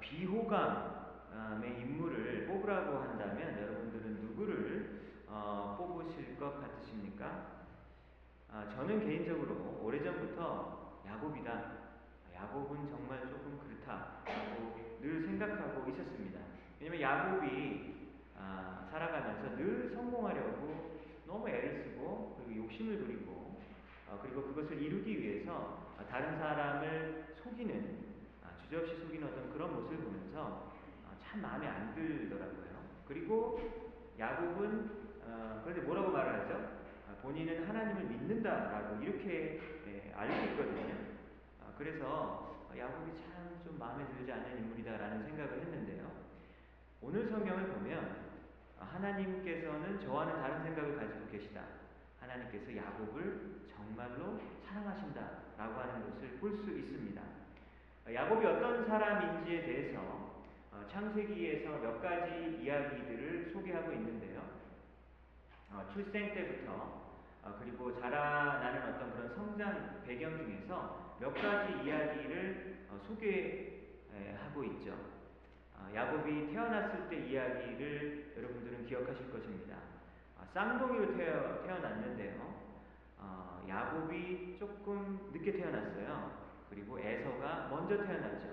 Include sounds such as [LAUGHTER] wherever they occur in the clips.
비호감의 인물을 뽑으라고 한다면 여러분들은 누구를 어, 뽑으실 것 같으십니까? 아, 저는 개인적으로 오래전부터 야곱이다. 야곱은 정말 조금 그렇다라고 늘 생각하고 있었습니다. 왜냐면 야곱이 아, 살아가면서 늘 성공하려고 너무 애를 쓰고 그리고 욕심을 부리고 어, 그리고 그것을 이루기 위해서 다른 사람을 속이는 아, 주저없이 속이는 어떤 그런 모습을 보면서 어, 참 마음에 안 들더라고요. 그리고 야곱은 어, 그런데 뭐라고 말을 하죠? 본인은 하나님을 믿는다라고 이렇게 예, 알고 있거든요. 그래서 야곱이 참 좀 마음에 들지 않는 인물이다라는 생각을 했는데요. 오늘 성경을 보면 하나님께서는 저와는 다른 생각을 가지고 계시다. 하나님께서 야곱을 정말로 사랑하신다라고 하는 것을 볼 수 있습니다. 야곱이 어떤 사람인지에 대해서 어, 창세기에서 몇 가지 이야기들을 소개하고 있는데요. 어, 출생 때부터 어, 그리고 자라나는 어떤 그런 성장 배경 중에서 몇 가지 이야기를 소개하고 있죠. 야곱이 태어났을 때 이야기를 여러분들은 기억하실 것입니다. 쌍둥이로 태어, 태어났는데요. 어, 야곱이 조금 늦게 태어났어요. 그리고 에서가 먼저 태어났죠.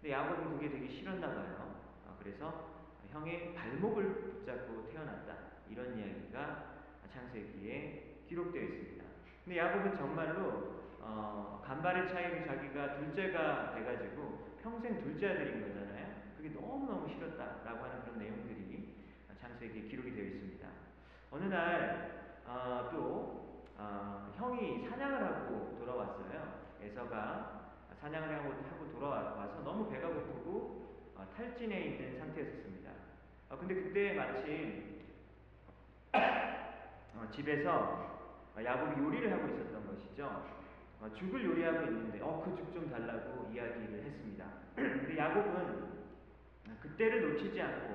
근데 야곱은 그게 되게 싫었나 봐요. 어, 그래서 형의 발목을 붙잡고 태어났다. 이런 이야기가 창세기에 기록되어 있습니다. 근데 야곱은 정말로 어, 간발의 차이로 자기가 둘째가 돼가지고 평생 둘째 아들인 거잖아요. 그게 너무너무 싫었다라고 하는 그런 내용들이 창세기에 기록이 되어 있습니다. 어느 날, 어, 또, 어, 형이 사냥을 하고 돌아왔어요. 에서가 사냥을 하고, 하고 돌아와서 너무 배가 고프고 어, 탈진해 있는 상태였습니다. 어, 근데 그때 마침 [COUGHS] 어, 집에서 야곱이 요리를 하고 있었던 것이죠. 어, 죽을 요리하고 있는데, 어, 그죽 좀 달라고 이야기를 했습니다. [CLEARS THROAT] 근데 야곱은 그때를 놓치지 않고,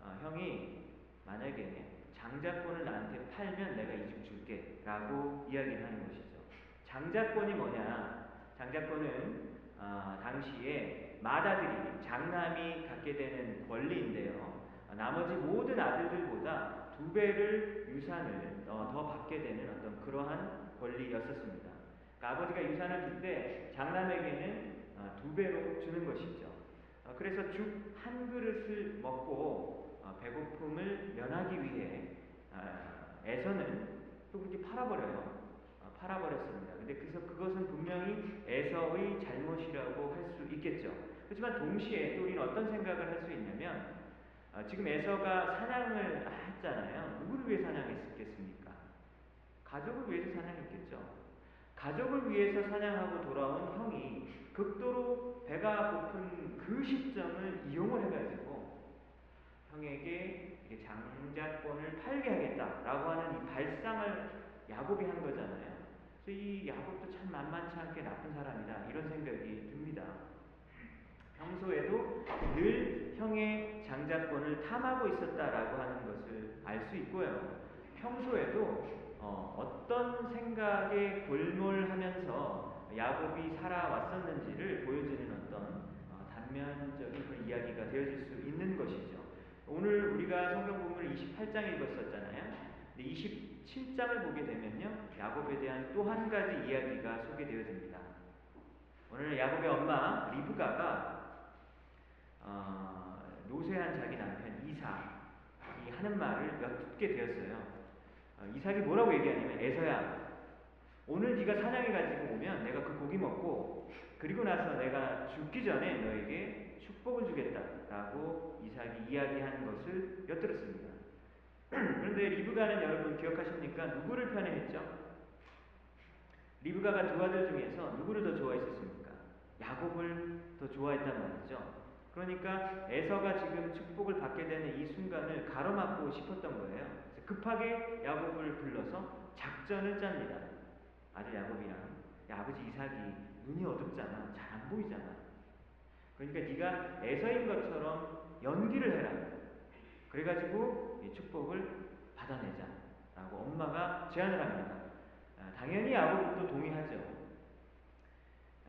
어, 형이 만약에 장자권을 나한테 팔면 내가 이집 줄게 라고 이야기를 하는 것이죠. 장자권이 뭐냐? 장자권은 어, 당시에 맏아들이 장남이 갖게 되는 권리인데요. 어, 나머지 모든 아들들보다 두 배를 유산을 어, 더 받게 되는 어떤 그러한 권리였었습니다. 그러니까 아버지가 유산을 줄 때 장남에게는 어, 두 배로 주는 것이죠. 어, 그래서 죽 한 그릇을 먹고 어, 배고픔을 면하기 위해 아, 에서는 또 그렇게 팔아버려요. 어, 팔아버렸습니다. 근데 그래서 그것은 분명히 에서의 잘못이라고 할 수 있겠죠. 그렇지만 동시에 또 우리는 어떤 생각을 할 수 있냐면 어, 지금 에서가 사냥을 했잖아요. 누구를 위해 사냥했겠습니까? 가족을 위해서 사냥했겠죠. 가족을 위해서 사냥하고 돌아온 형이 극도로 배가 고픈 그 시점을 이용을 해가지고 형에게 장자권을 팔게 하겠다라고 하는 이 발상을 야곱이 한 거잖아요. 그래서 이 야곱도 참 만만치 않게 나쁜 사람이다 이런 생각이 듭니다. 평소에도 늘 형의 장자권을 탐하고 있었다라고 하는 것을 알 수 있고요. 평소에도 어, 떤 생각에 골몰하면서 야곱이 살아왔었는지를 보여주는 어떤 어, 단면적인 그 이야기가 되어질 수 있는 것이죠. 오늘 우리가 성경 본문을 28장 읽었었잖아요. 27장을 보게 되면요. 야곱에 대한 또 한 가지 이야기가 소개되어집니다. 오늘 야곱의 엄마 리브가가 어, 노쇠한 자기 남편 이삭이 하는 말을 엿듣게 되었어요. 어, 이삭이 뭐라고 얘기하냐면 에서야 오늘 네가 사냥해 가지고 오면 내가 그 고기 먹고 그리고 나서 내가 죽기 전에 너에게 축복을 주겠다라고 이삭이 이야기한 것을 엿들었습니다. [CLEARS THROAT] 그런데 리브가는 여러분 기억하십니까? 누구를 편애했죠? 리브가가 두 아들 중에서 누구를 더 좋아했었습니까? 야곱을 더 좋아했단 말이죠. 그러니까 에서가 지금 축복을 받게 되는 이 순간을 가로막고 싶었던 거예요. 급하게 야곱을 불러서 작전을 짭니다. 아들 야곱이랑 야, 아버지 이삭이 눈이 어둡잖아. 잘 안 보이잖아. 그러니까 네가 에서인 것처럼 연기를 해라. 그래가지고 이 축복을 받아내자. 라고 엄마가 제안을 합니다. 아, 당연히 야곱도 동의하죠.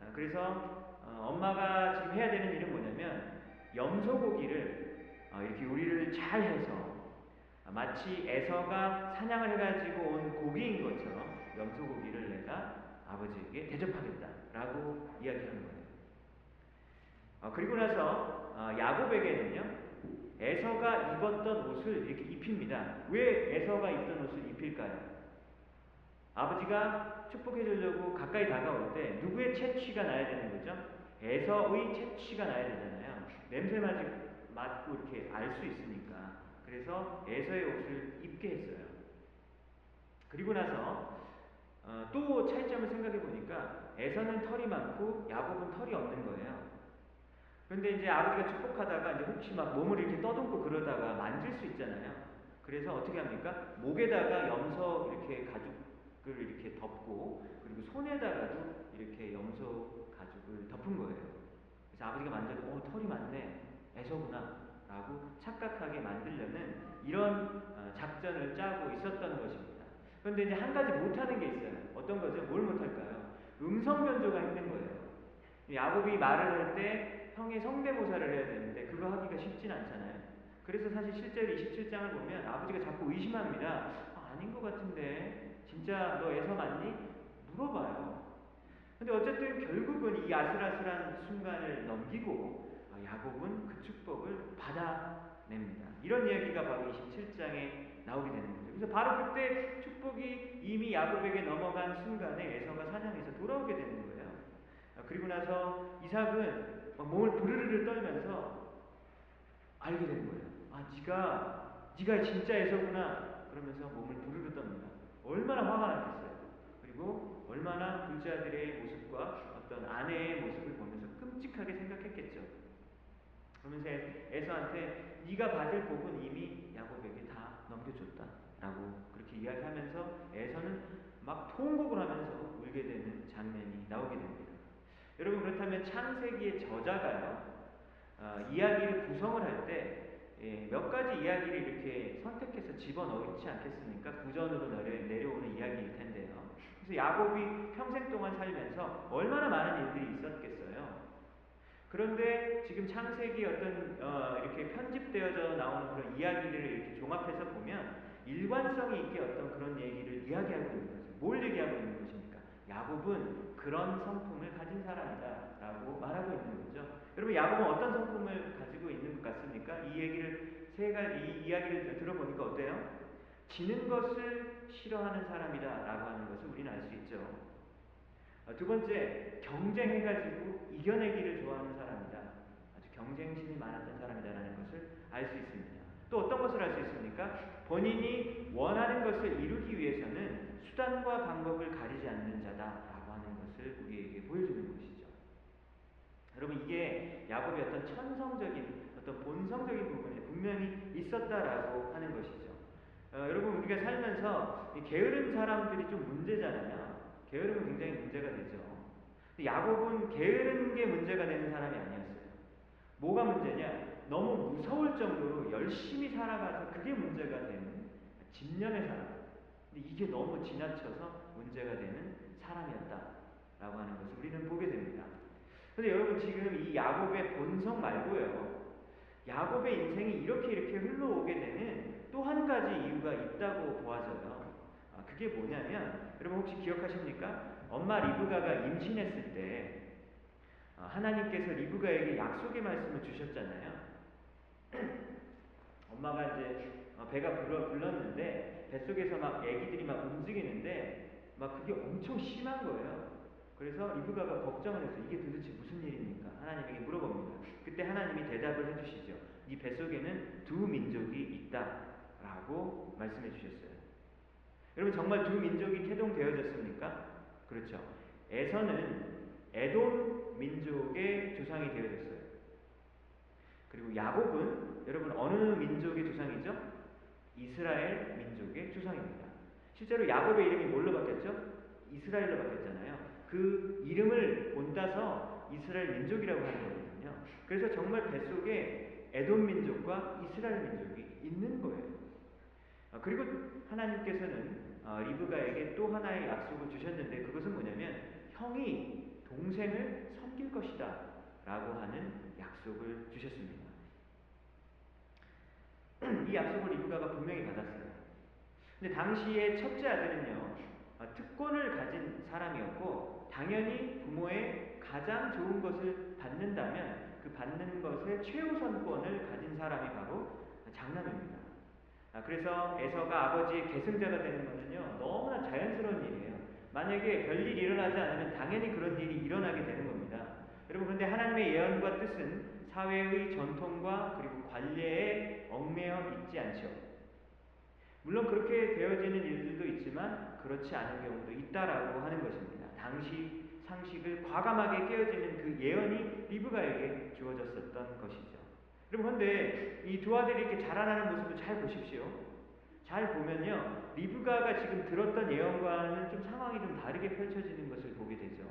아, 그래서 어, 엄마가 지금 해야 되는 일은 뭐냐면 염소고기를 어, 이렇게 요리를 잘 해서 마치 에서가 사냥을 해가지고 온 고기인 것처럼 염소고기를 내가 아버지에게 대접하겠다라고 이야기하는 거예요. 어, 그리고 나서 어, 야곱에게는요 에서가 입었던 옷을 이렇게 입힙니다. 왜 에서가 입던 옷을 입힐까요? 아버지가 축복해 주려고 가까이 다가올 때 누구의 채취가 나야 되는 거죠? 에서의 채취가 나야 되잖아요. 냄새 맡고 이렇게 알 수 있으니까. 그래서 에서의 옷을 입게 했어요. 그리고 나서 어, 또 차이점을 생각해 보니까 에서는 털이 많고 야곱은 털이 없는 거예요. 그런데 이제 아버지가 축복하다가 이제 혹시 막 몸을 이렇게 떠듬고 그러다가 만질 수 있잖아요. 그래서 어떻게 합니까? 목에다가 염소 이렇게 가죽을 이렇게 덮고 그리고 손에다가도 이렇게 염소 가죽을 덮은 거예요. 그래서 아버지가 만져도 어 털이 많네 애서구나 라고 착각하게 만들려는 이런 어, 작전을 짜고 있었던 것입니다. 그런데 이제 한 가지 못하는 게 있어요. 어떤 거죠? 뭘 못할까요? 음성 변조가 힘든 거예요. 야곱이 말을 할때 형의 성대모사를 해야 되는데 그거 하기가 쉽진 않잖아요. 그래서 사실 실제로 27장을 보면 아버지가 자꾸 의심합니다. 아, 닌것 같은데 진짜 너 애서 맞니? 물어봐요. 근데 어쨌든 결국은 이 아슬아슬한 순간을 넘기고 아, 야곱은 그 축복을 받아냅니다. 이런 이야기가 바로 27장에 나오게 되는 거죠. 그래서 바로 그때 축복이 이미 야곱에게 넘어간 순간에 에서가 사냥해서 돌아오게 되는 거예요. 아, 그리고 나서 이삭은 몸을 부르르 떨면서 알게 된 거예요. 아, 네가 네가 진짜 에서구나. 그러면서 몸을 부르르 떱니다. 얼마나 화가 났겠어요. 그리고 얼마나 아들의 모습과 어떤 아내의 모습을 보면서 끔찍하게 생각했겠죠. 그러면서 에서한테 네가 받을 복은 이미 야곱에게 다 넘겨줬다라고 그렇게 이야기하면서 에서는 막 통곡을 하면서 울게 되는 장면이 나오게 됩니다. 여러분 그렇다면 창세기의 저자가요 어, 이야기를 구성을 할때 예, 몇 가지 이야기를 이렇게 선택해서 집어넣지 않겠습니까? 구전으로 내려, 내려 오는 이야기일 텐데요. 그래서 야곱이 평생 동안 살면서 얼마나 많은 일들이 있었겠어요. 그런데 지금 창세기 어떤 어, 이렇게 편집되어져 나오는 그런 이야기들을 이렇게 종합해서 보면 일관성이 있게 어떤 그런 얘기를 이야기하고 있는 거죠. 뭘 얘기하고 있는 것입니까? 야곱은 그런 성품을 가진 사람이다 라고 말하고 있는 거죠. 여러분 야곱은 어떤 성품을 가지고 있는 것 같습니까? 이 얘기를 세 가지 이 이야기를 들어보니까 어때요? 지는 것을 싫어하는 사람이다 라고 하는 것을 우리는 알 수 있죠. 어, 두 번째, 경쟁해가지고 이겨내기를 좋아하는 사람이다. 아주 경쟁심이 많았던 사람이다라는 것을 알 수 있습니다. 또 어떤 것을 알 수 있습니까? 본인이 원하는 것을 이루기 위해서는 수단과 방법을 가리지 않는 자다라고 하는 것을 우리에게 보여주는 것이죠. 여러분 이게 야곱의 어떤 천성적인 어떤 본성적인 부분에 분명히 있었다라고 하는 것이죠. 어, 여러분 우리가 살면서 게으른 사람들이 좀 문제잖아요. 게으름은 굉장히 문제가 되죠. 야곱은 게으른 게 문제가 되는 사람이 아니었어요. 뭐가 문제냐? 너무 무서울 정도로 열심히 살아가서 그게 문제가 되는 집념의 사람. 근데 이게 너무 지나쳐서 문제가 되는 사람이었다라고 하는 것을 우리는 보게 됩니다. 근데 여러분 지금 이 야곱의 본성 말고요. 야곱의 인생이 이렇게 이렇게 흘러오게 되는 또 한 가지 이유가 있다고 보아져요. 아, 그게 뭐냐면 여러분 혹시 기억하십니까? 엄마 리브가가 임신했을 때 아, 하나님께서 리브가에게 약속의 말씀을 주셨잖아요. [CLEARS THROAT] 엄마가 이제 어, 배가 불러, 불렀는데 뱃속에서 막 아기들이 막 움직이는데 막 그게 엄청 심한 거예요. 그래서 리브가가 걱정을 해서 이게 도대체 무슨 일입니까? 하나님에게 물어봅니다. 그때 하나님이 대답을 해주시죠. 이 뱃속에는 두 민족이 있다 라고 말씀해 주셨어요. 여러분 정말 두 민족이 태동되어졌습니까? 그렇죠. 에서는 에돔 민족의 조상이 되어졌어요. 그리고 야곱은 여러분 어느 민족의 조상이죠? 이스라엘 민족의 조상입니다. 실제로 야곱의 이름이 뭘로 바뀌었죠? 이스라엘로 바뀌었잖아요. 그 이름을 본따서 이스라엘 민족이라고 하는 거거든요. 그래서 정말 뱃속에 에돔 민족과 이스라엘 민족이 있는 거예요. 아, 그리고 하나님께서는 어, 리브가에게 또 하나의 약속을 주셨는데 그것은 뭐냐면 형이 동생을 섬길 것이다 라고 하는 약속을 주셨습니다. 이 약속을 리브가가 분명히 받았어요. 근데 당시에 첫째 아들은요, 어, 특권을 가진 사람이었고, 당연히 부모의 가장 좋은 것을 받는다면 그 받는 것의 최우선권을 가진 사람이 바로 장남입니다. 아, 그래서 에서가 아버지의 계승자가 되는 것은요, 너무나 자연스러운 일이에요. 만약에 별일이 일어나지 않으면 당연히 그런 일이 일어나게 되는 겁니다. 여러분, 그런데 하나님의 예언과 뜻은 사회의 전통과 그리고 관례에 얽매여 있지 않죠. 물론 그렇게 되어지는 일들도 있지만 그렇지 않은 경우도 있다라고 하는 것입니다. 당시 상식을 과감하게 깨어지는 그 예언이 리브가에게 주어졌었던 것이죠. 여러분 그런데 이 두 아들이 이렇게 자라나는 모습을 잘 보십시오. 잘 보면요. 리브가가 지금 들었던 예언과는 좀 상황이 좀 다르게 펼쳐지는 것을 보게 되죠.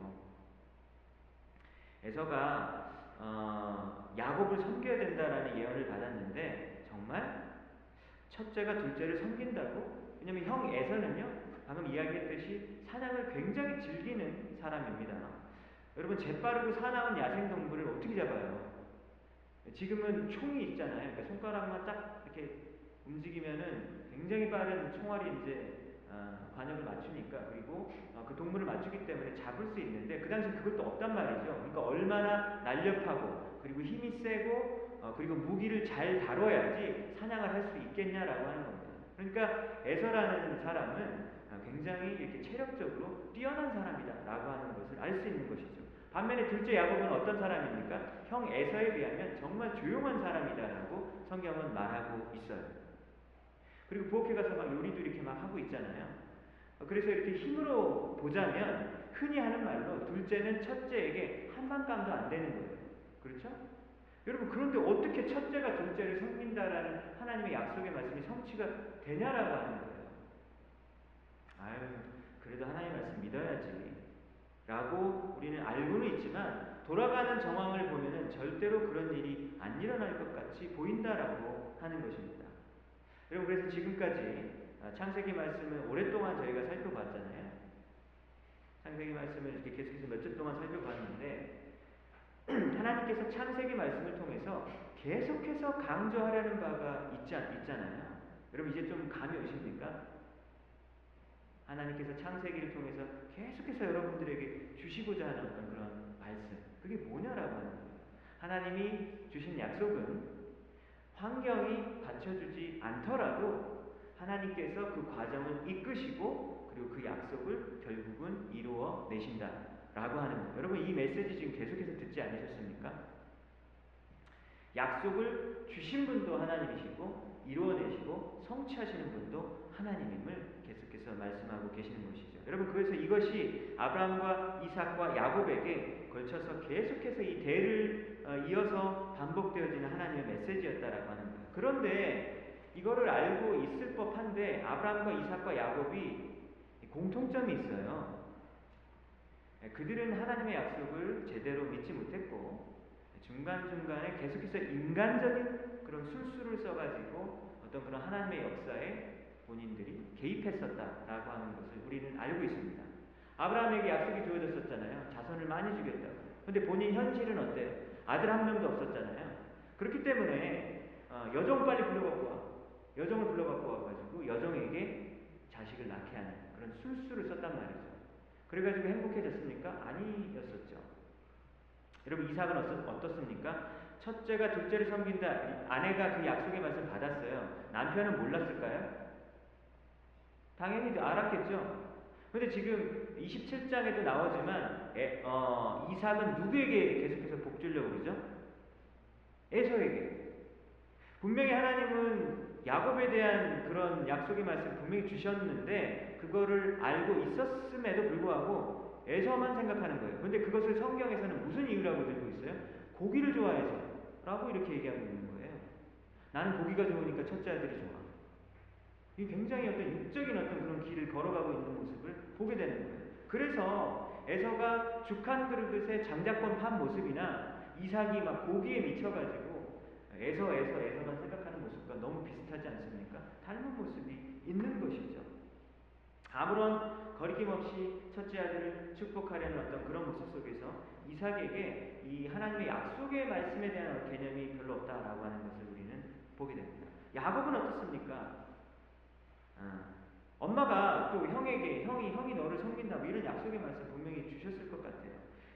에서가 어, 야곱을 섬겨야 된다라는 예언을 받았는데 정말 첫째가 둘째를 섬긴다고? 왜냐면 형 에서는요. 방금 이야기했듯이 사냥을 굉장히 즐기는 사람입니다. 여러분 재빠르고 사나운 야생동물을 어떻게 잡아요? 지금은 총이 있잖아요. 그러니까 손가락만 딱 이렇게 움직이면은 굉장히 빠른 총알이 이제 어, 관역을 맞추니까 그리고 어, 그 동물을 맞추기 때문에 잡을 수 있는데 그 당시 그것도 없단 말이죠. 그러니까 얼마나 날렵하고 그리고 힘이 세고 어, 그리고 무기를 잘 다뤄야지 사냥을 할 수 있겠냐라고 하는 겁니다. 그러니까 에서라는 사람은 어, 굉장히 이렇게 체력적으로 뛰어난 사람이다라고 하는 것을 알 수 있는 것이죠. 반면에 둘째 야곱은 어떤 사람입니까? 형 에서에 비하면 정말 조용한 사람이다라고 성경은 말하고 있어요. 그리고 부엌에 가서 막 요리도 이렇게 막 하고 있잖아요. 그래서 이렇게 힘으로 보자면 흔히 하는 말로 둘째는 첫째에게 한 방감도 안 되는 거예요. 그렇죠? 여러분 그런데 어떻게 첫째가 둘째를 섬긴다라는 하나님의 약속의 말씀이 성취가 되냐라고 하는 거예요. 아유 그래도 하나님 말씀 믿어야지. 라고 우리는 알고는 있지만 돌아가는 정황을 보면은 절대로 그런 일이 안 일어날 것 같이 보인다라고 하는 것입니다. 여러분 그래서 지금까지 아, 창세기 말씀을 오랫동안 저희가 살펴봤잖아요. 창세기 말씀을 이렇게 계속해서 몇 주 동안 살펴봤는데 [CLEARS THROAT] 하나님께서 창세기 말씀을 통해서 계속해서 강조하려는 바가 있지, 있잖아요. 여러분 이제 좀 감이 오십니까? 하나님께서 창세기를 통해서 계속해서 여러분들에게 주시고자 하는 어떤 그런 말씀. 그게 뭐냐라고 하는 거예요. 하나님이 주신 약속은 환경이 받쳐주지 않더라도 하나님께서 그 과정을 이끄시고 그리고 그 약속을 결국은 이루어 내신다 라고 하는 거예요. 여러분 이 메시지 지금 계속해서 듣지 않으셨습니까? 약속을 주신 분도 하나님이시고 이루어내시고 성취하시는 분도 하나님임을 계속해서 말씀하고 계시는 것이죠. 여러분 그래서 이것이 아브라함과 이삭과 야곱에게 걸쳐서 계속해서 이 대를 어, 이어서 반복되어지는 하나님의 메시지였다라고 하는 거예요. 그런데 이거를 알고 있을 법한데 아브라함과 이삭과 야곱이 공통점이 있어요. 예, 그들은 하나님의 약속을 제대로 믿지 못했고 중간중간에 계속해서 인간적인 그런 술수를 써가지고 어떤 그런 하나님의 역사에 본인들이 개입했었다라고 하는 것을 우리는 알고 있습니다. 아브라함에게 약속이 주어졌었잖아요. 자손을 많이 주겠다고. 근데 본인 현실은 어때요? 아들 한 명도 없었잖아요. 그렇기 때문에 어, 여종 빨리 불러갖고 와. 여종을 불러갖고 와가지고 여종에게 자식을 낳게 하는 그런 술수를 썼단 말이죠. 그래가지고 행복해졌습니까? 아니었었죠. 여러분 이삭은 어떻습니까? 첫째가 둘째를 섬긴다. 아내가 그 약속의 말씀 받았어요. 남편은 몰랐을까요? 당연히 알았겠죠. 근데 지금 27장에도 나오지만 에, 어, 이삭은 누구에게 계속해서 복 주려고 그러죠? 에서에게. 분명히 하나님은 야곱에 대한 그런 약속의 말씀 분명히 주셨는데 그거를 알고 있었음에도 불구하고 에서만 생각하는 거예요. 근데 그것을 성경에서는 무슨 이유라고 들고 있어요? 고기를 좋아해서 라고 이렇게 얘기하고 있는 거예요. 나는 고기가 좋으니까 첫째 아들이 좋아. 이 굉장히 어떤 육적인 어떤 그런 길을 걸어가고 있는 모습을 보게 되는 거예요. 그래서 에서가 죽한 그릇에 장작권 판 모습이나 이삭이 막 고기에 미쳐가지고 에서 에서 에서만 생각하는 모습과 너무 비슷하지 않습니까? 닮은 모습이 있는 것이죠. 아무런 거리낌 없이 첫째 아들을 축복하려는 어떤 그런 모습 속에서 이삭에게 이 하나님의 약속의 말씀에 대한 개념이 별로 없다라고 하는 것을 우리는 보게 됩니다. 야곱은 어떻습니까? 아, 엄마가 또 형에게 형이 형이 너를 섬긴다 뭐 이런 약속의 말씀 분명히 주셨을 것 같아요.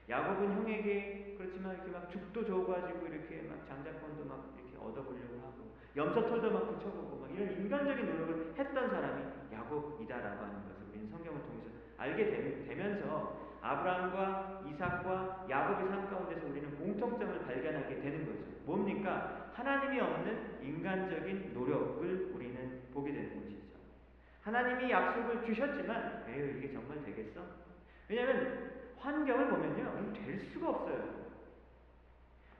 야곱은 형에게 그렇지만 이렇게 막 죽도 줘가지고 이렇게 막 장자권도 막 이렇게 얻어보려고 염소털도 막 붙여보고 막 이런 인간적인 노력을 했던 사람이 야곱이다라고 하는 것을 우리는 성경을 통해서 알게 되면서 아브라함과 이삭과 야곱의 삶 가운데서 우리는 공통점을 발견하게 되는 거죠. 뭡니까? 하나님이 없는 인간적인 노력을 우리는 보게 되는 것이죠. 하나님이 약속을 주셨지만 에휴 이게 정말 되겠어? 왜냐하면 환경을 보면요 될 수가 없어요.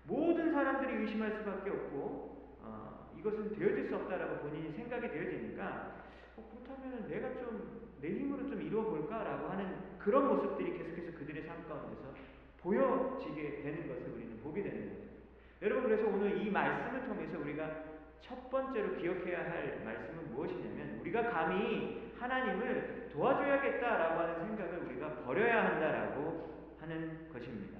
모든 사람들이 의심할 수밖에 없고 어, 이것은 되어질 수 없다라고 본인이 생각이 되어지니까 어, 그렇다면 내가 좀 내 힘으로 좀 이루어 볼까라고 하는 그런 모습들이 계속해서 그들의 삶 가운데서 보여지게 되는 것을 우리는 보게 되는 거예요. 여러분 그래서 오늘 이 말씀을 통해서 우리가 첫 번째로 기억해야 할 말씀은 무엇이냐면 우리가 감히 하나님을 도와줘야겠다라고 하는 생각을 우리가 버려야 한다라고 하는 것입니다.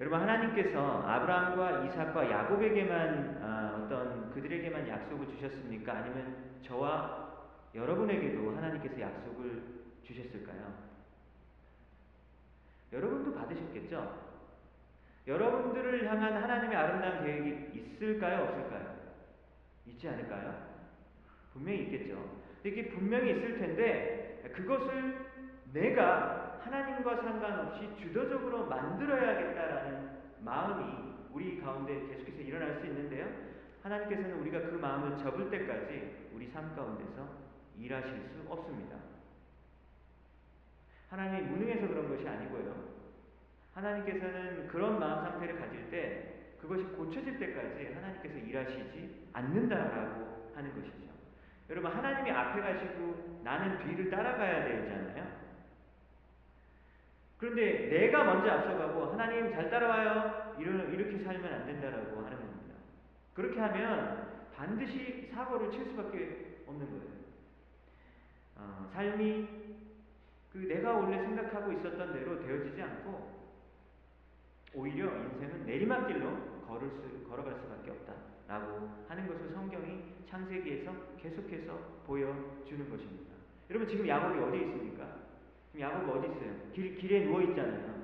여러분 하나님께서 아브라함과 이삭과 야곱에게만 어, 떤 그들에게만 약속을 주셨습니까? 아니면 저와 여러분에게도 하나님께서 약속을 주셨을까요? 여러분도 받으셨겠죠? 여러분들을 향한 하나님의 아름다운 계획이 있을까요? 없을까요? 있지 않을까요? 분명히 있겠죠. 이게 분명히 있을 텐데 그것을 내가 하나님과 상관없이 주도적으로 만들어야겠다라는 마음이 우리 가운데 계속해서 일어날 수 있는데요. 하나님께서는 우리가 그 마음을 접을 때까지 우리 삶 가운데서 일하실 수 없습니다. 하나님이 무능해서 그런 것이 아니고요. 하나님께서는 그런 마음 상태를 가질 때 그것이 고쳐질 때까지 하나님께서 일하시지 않는다라고 하는 것이죠. 여러분 하나님이 앞에 가시고 나는 뒤를 따라가야 되잖아요. 그런데 내가 먼저 앞서가고 하나님 잘 따라와요. 이렇게 살면 안 된다라고 하는 겁니다. 그렇게 하면 반드시 사고를 칠 수밖에 없는 거예요. 어, 삶이 그 내가 원래 생각하고 있었던 대로 되어지지 않고 오히려 인생은 내리막길로 걸을 수, 걸어갈 수밖에 없다라고 하는 것을 성경이 창세기에서 계속해서 보여주는 것입니다. 여러분 지금 야곱이 어디 있습니까? 지금 야곱이 어디 있어요? 길, 길에 누워 있잖아요.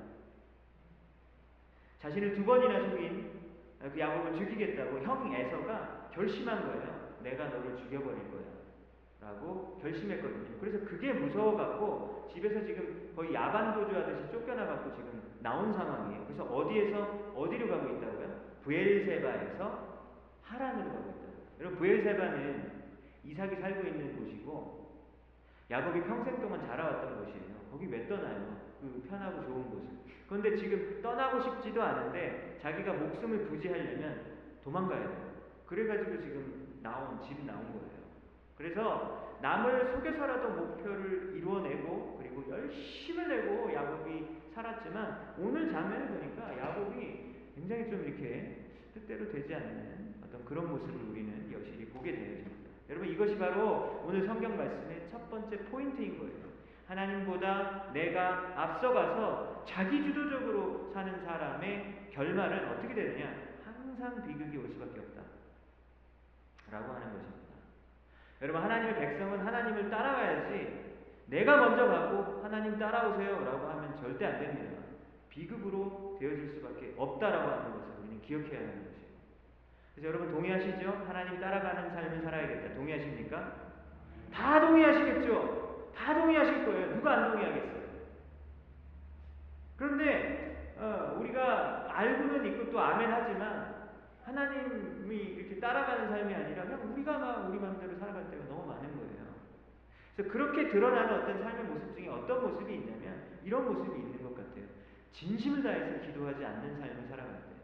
자신을 두 번이나 속인 그 야곱을 죽이겠다고 형 에서가 결심한 거예요. 내가 너를 죽여버릴 거야. 라고 결심했거든요. 그래서 그게 무서워갖고 집에서 지금 거의 야반도주 하듯이 쫓겨나갖고 지금 나온 상황이에요. 그래서 어디에서 어디로 가고 있다고요? 부엘세바에서 하란으로 가고 있다. 여러분 부엘세바는 이삭이 살고 있는 곳이고 야곱이 평생 동안 자라왔던 곳이에요. 거기 왜 떠나요? 그 편하고 좋은 곳을. 그런데 지금 떠나고 싶지도 않은데 자기가 목숨을 부지하려면 도망가야 돼요. 그래가지고 지금 나온 집 나온 거예요. 그래서 남을 속여서라도 목표를 이루어내고 그리고 열심을 내고 야곱이 살았지만 오늘 장면을 보니까 야곱이 굉장히 좀 이렇게 뜻대로 되지 않는 어떤 그런 모습을 우리는 여실히 보게 되어집니다. 여러분 이것이 바로 오늘 성경 말씀의 첫 번째 포인트인 거예요. 하나님보다 내가 앞서가서 자기 주도적으로 사는 사람의 결말은 어떻게 되느냐? 항상 비극이 올 수밖에 없다. 라고 하는 것입니다. 여러분 하나님의 백성은 하나님을 따라가야지 내가 먼저 가고 하나님 따라오세요 라고 하면 절대 안 됩니다. 비극으로 되어질 수밖에 없다라고 하는 것을 우리는 기억해야 하는 것이에요. 그래서 여러분 동의하시죠? 하나님 따라가는 삶을 살아야겠다. 동의하십니까? 다 동의하시겠죠? 다 동의하실 거예요. 누가 안 동의하겠어요? 그런데 어, 우리가 알고는 있고 또 아멘 하지만 하나님이 이렇게 따라가는 삶이 아니라 그냥 우리가 막 우리 마음대로 살아갈 때가 너무 많은 거예요. 그래서 그렇게 드러나는 어떤 삶의 모습 중에 어떤 모습이 있냐면 이런 모습이 있는 것 같아요. 진심을 다해서 기도하지 않는 삶을 살아갈 때.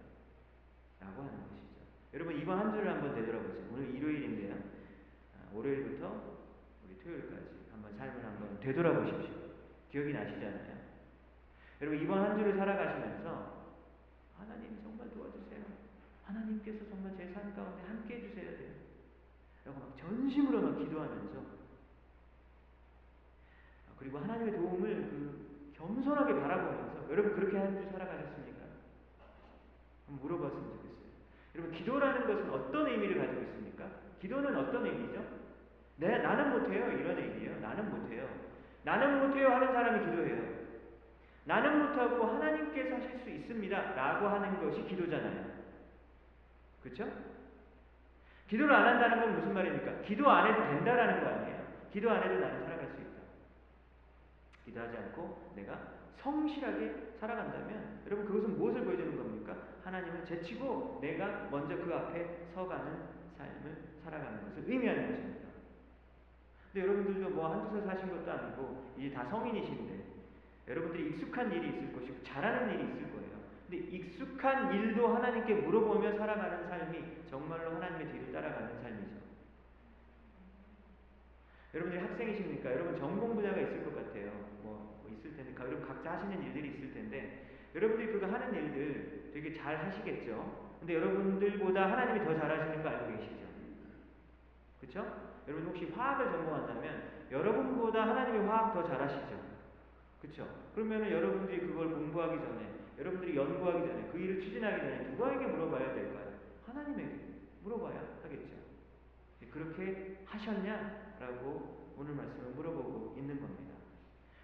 라고 하는 것이죠. 여러분 이번 한 주를 한번 되돌아보세요. 오늘 일요일인데요. 아, 월요일부터 우리 토요일까지 삶을 한번 되돌아보십시오. 기억이 나시잖아요. 여러분 이번 한 주를 살아가시면서 하나님 정말 도와주세요. 하나님께서 정말 제 삶 가운데 함께 해주셔야 돼요. 라고 막 전심으로 막 기도하면서 그리고 하나님의 도움을 그 겸손하게 바라보면서 여러분 그렇게 한 주 살아가셨습니까? 한번 물어봤으면 좋겠어요. 여러분 기도라는 것은 어떤 의미를 가지고 있습니까? 기도는 어떤 의미죠? 내 나는 못해요 이런 의미예요. 나는 못해요. 나는 못해요 하는 사람이 기도해요. 나는 못하고 하나님께서 하실 수 있습니다. 라고 하는 것이 기도잖아요. 그렇죠? 기도를 안 한다는 건 무슨 말입니까? 기도 안 해도 된다라는 거 아니에요. 기도 안 해도 나는 살아갈 수 있다. 기도하지 않고 내가 성실하게 살아간다면 여러분 그것은 무엇을 보여주는 겁니까? 하나님을 제치고 내가 먼저 그 앞에 서가는 삶을 살아가는 것을 의미하는 것입니다. 근데 여러분들도 뭐 한두 살 사신 것도 아니고 이제 다 성인이신데 여러분들이 익숙한 일이 있을 것이고 잘하는 일이 있을 거예요. 근데 익숙한 일도 하나님께 물어보며 살아가는 삶이 정말로 하나님의 뒤를 따라가는 삶이죠. 여러분들이 학생이십니까? 여러분 전공 분야가 있을 것 같아요. 뭐, 뭐 있을 텐데, 여러분 각자 하시는 일들이 있을 텐데, 여러분들이 그거 하는 일들 되게 잘 하시겠죠? 근데 여러분들보다 하나님이 더 잘하시는 거 알고 계시죠? 그렇죠? 여러분 혹시 화학을 전공한다면 여러분보다 하나님이 화학 더 잘하시죠? 그렇죠? 그러면 여러분들이 그걸 공부하기 전에 여러분들이 연구하기 전에 그 일을 추진하기 전에 누구에게 물어봐야 될까요? 하나님에게 물어봐야 하겠죠. 그렇게 하셨냐 라고 오늘 말씀을 물어보고 있는 겁니다.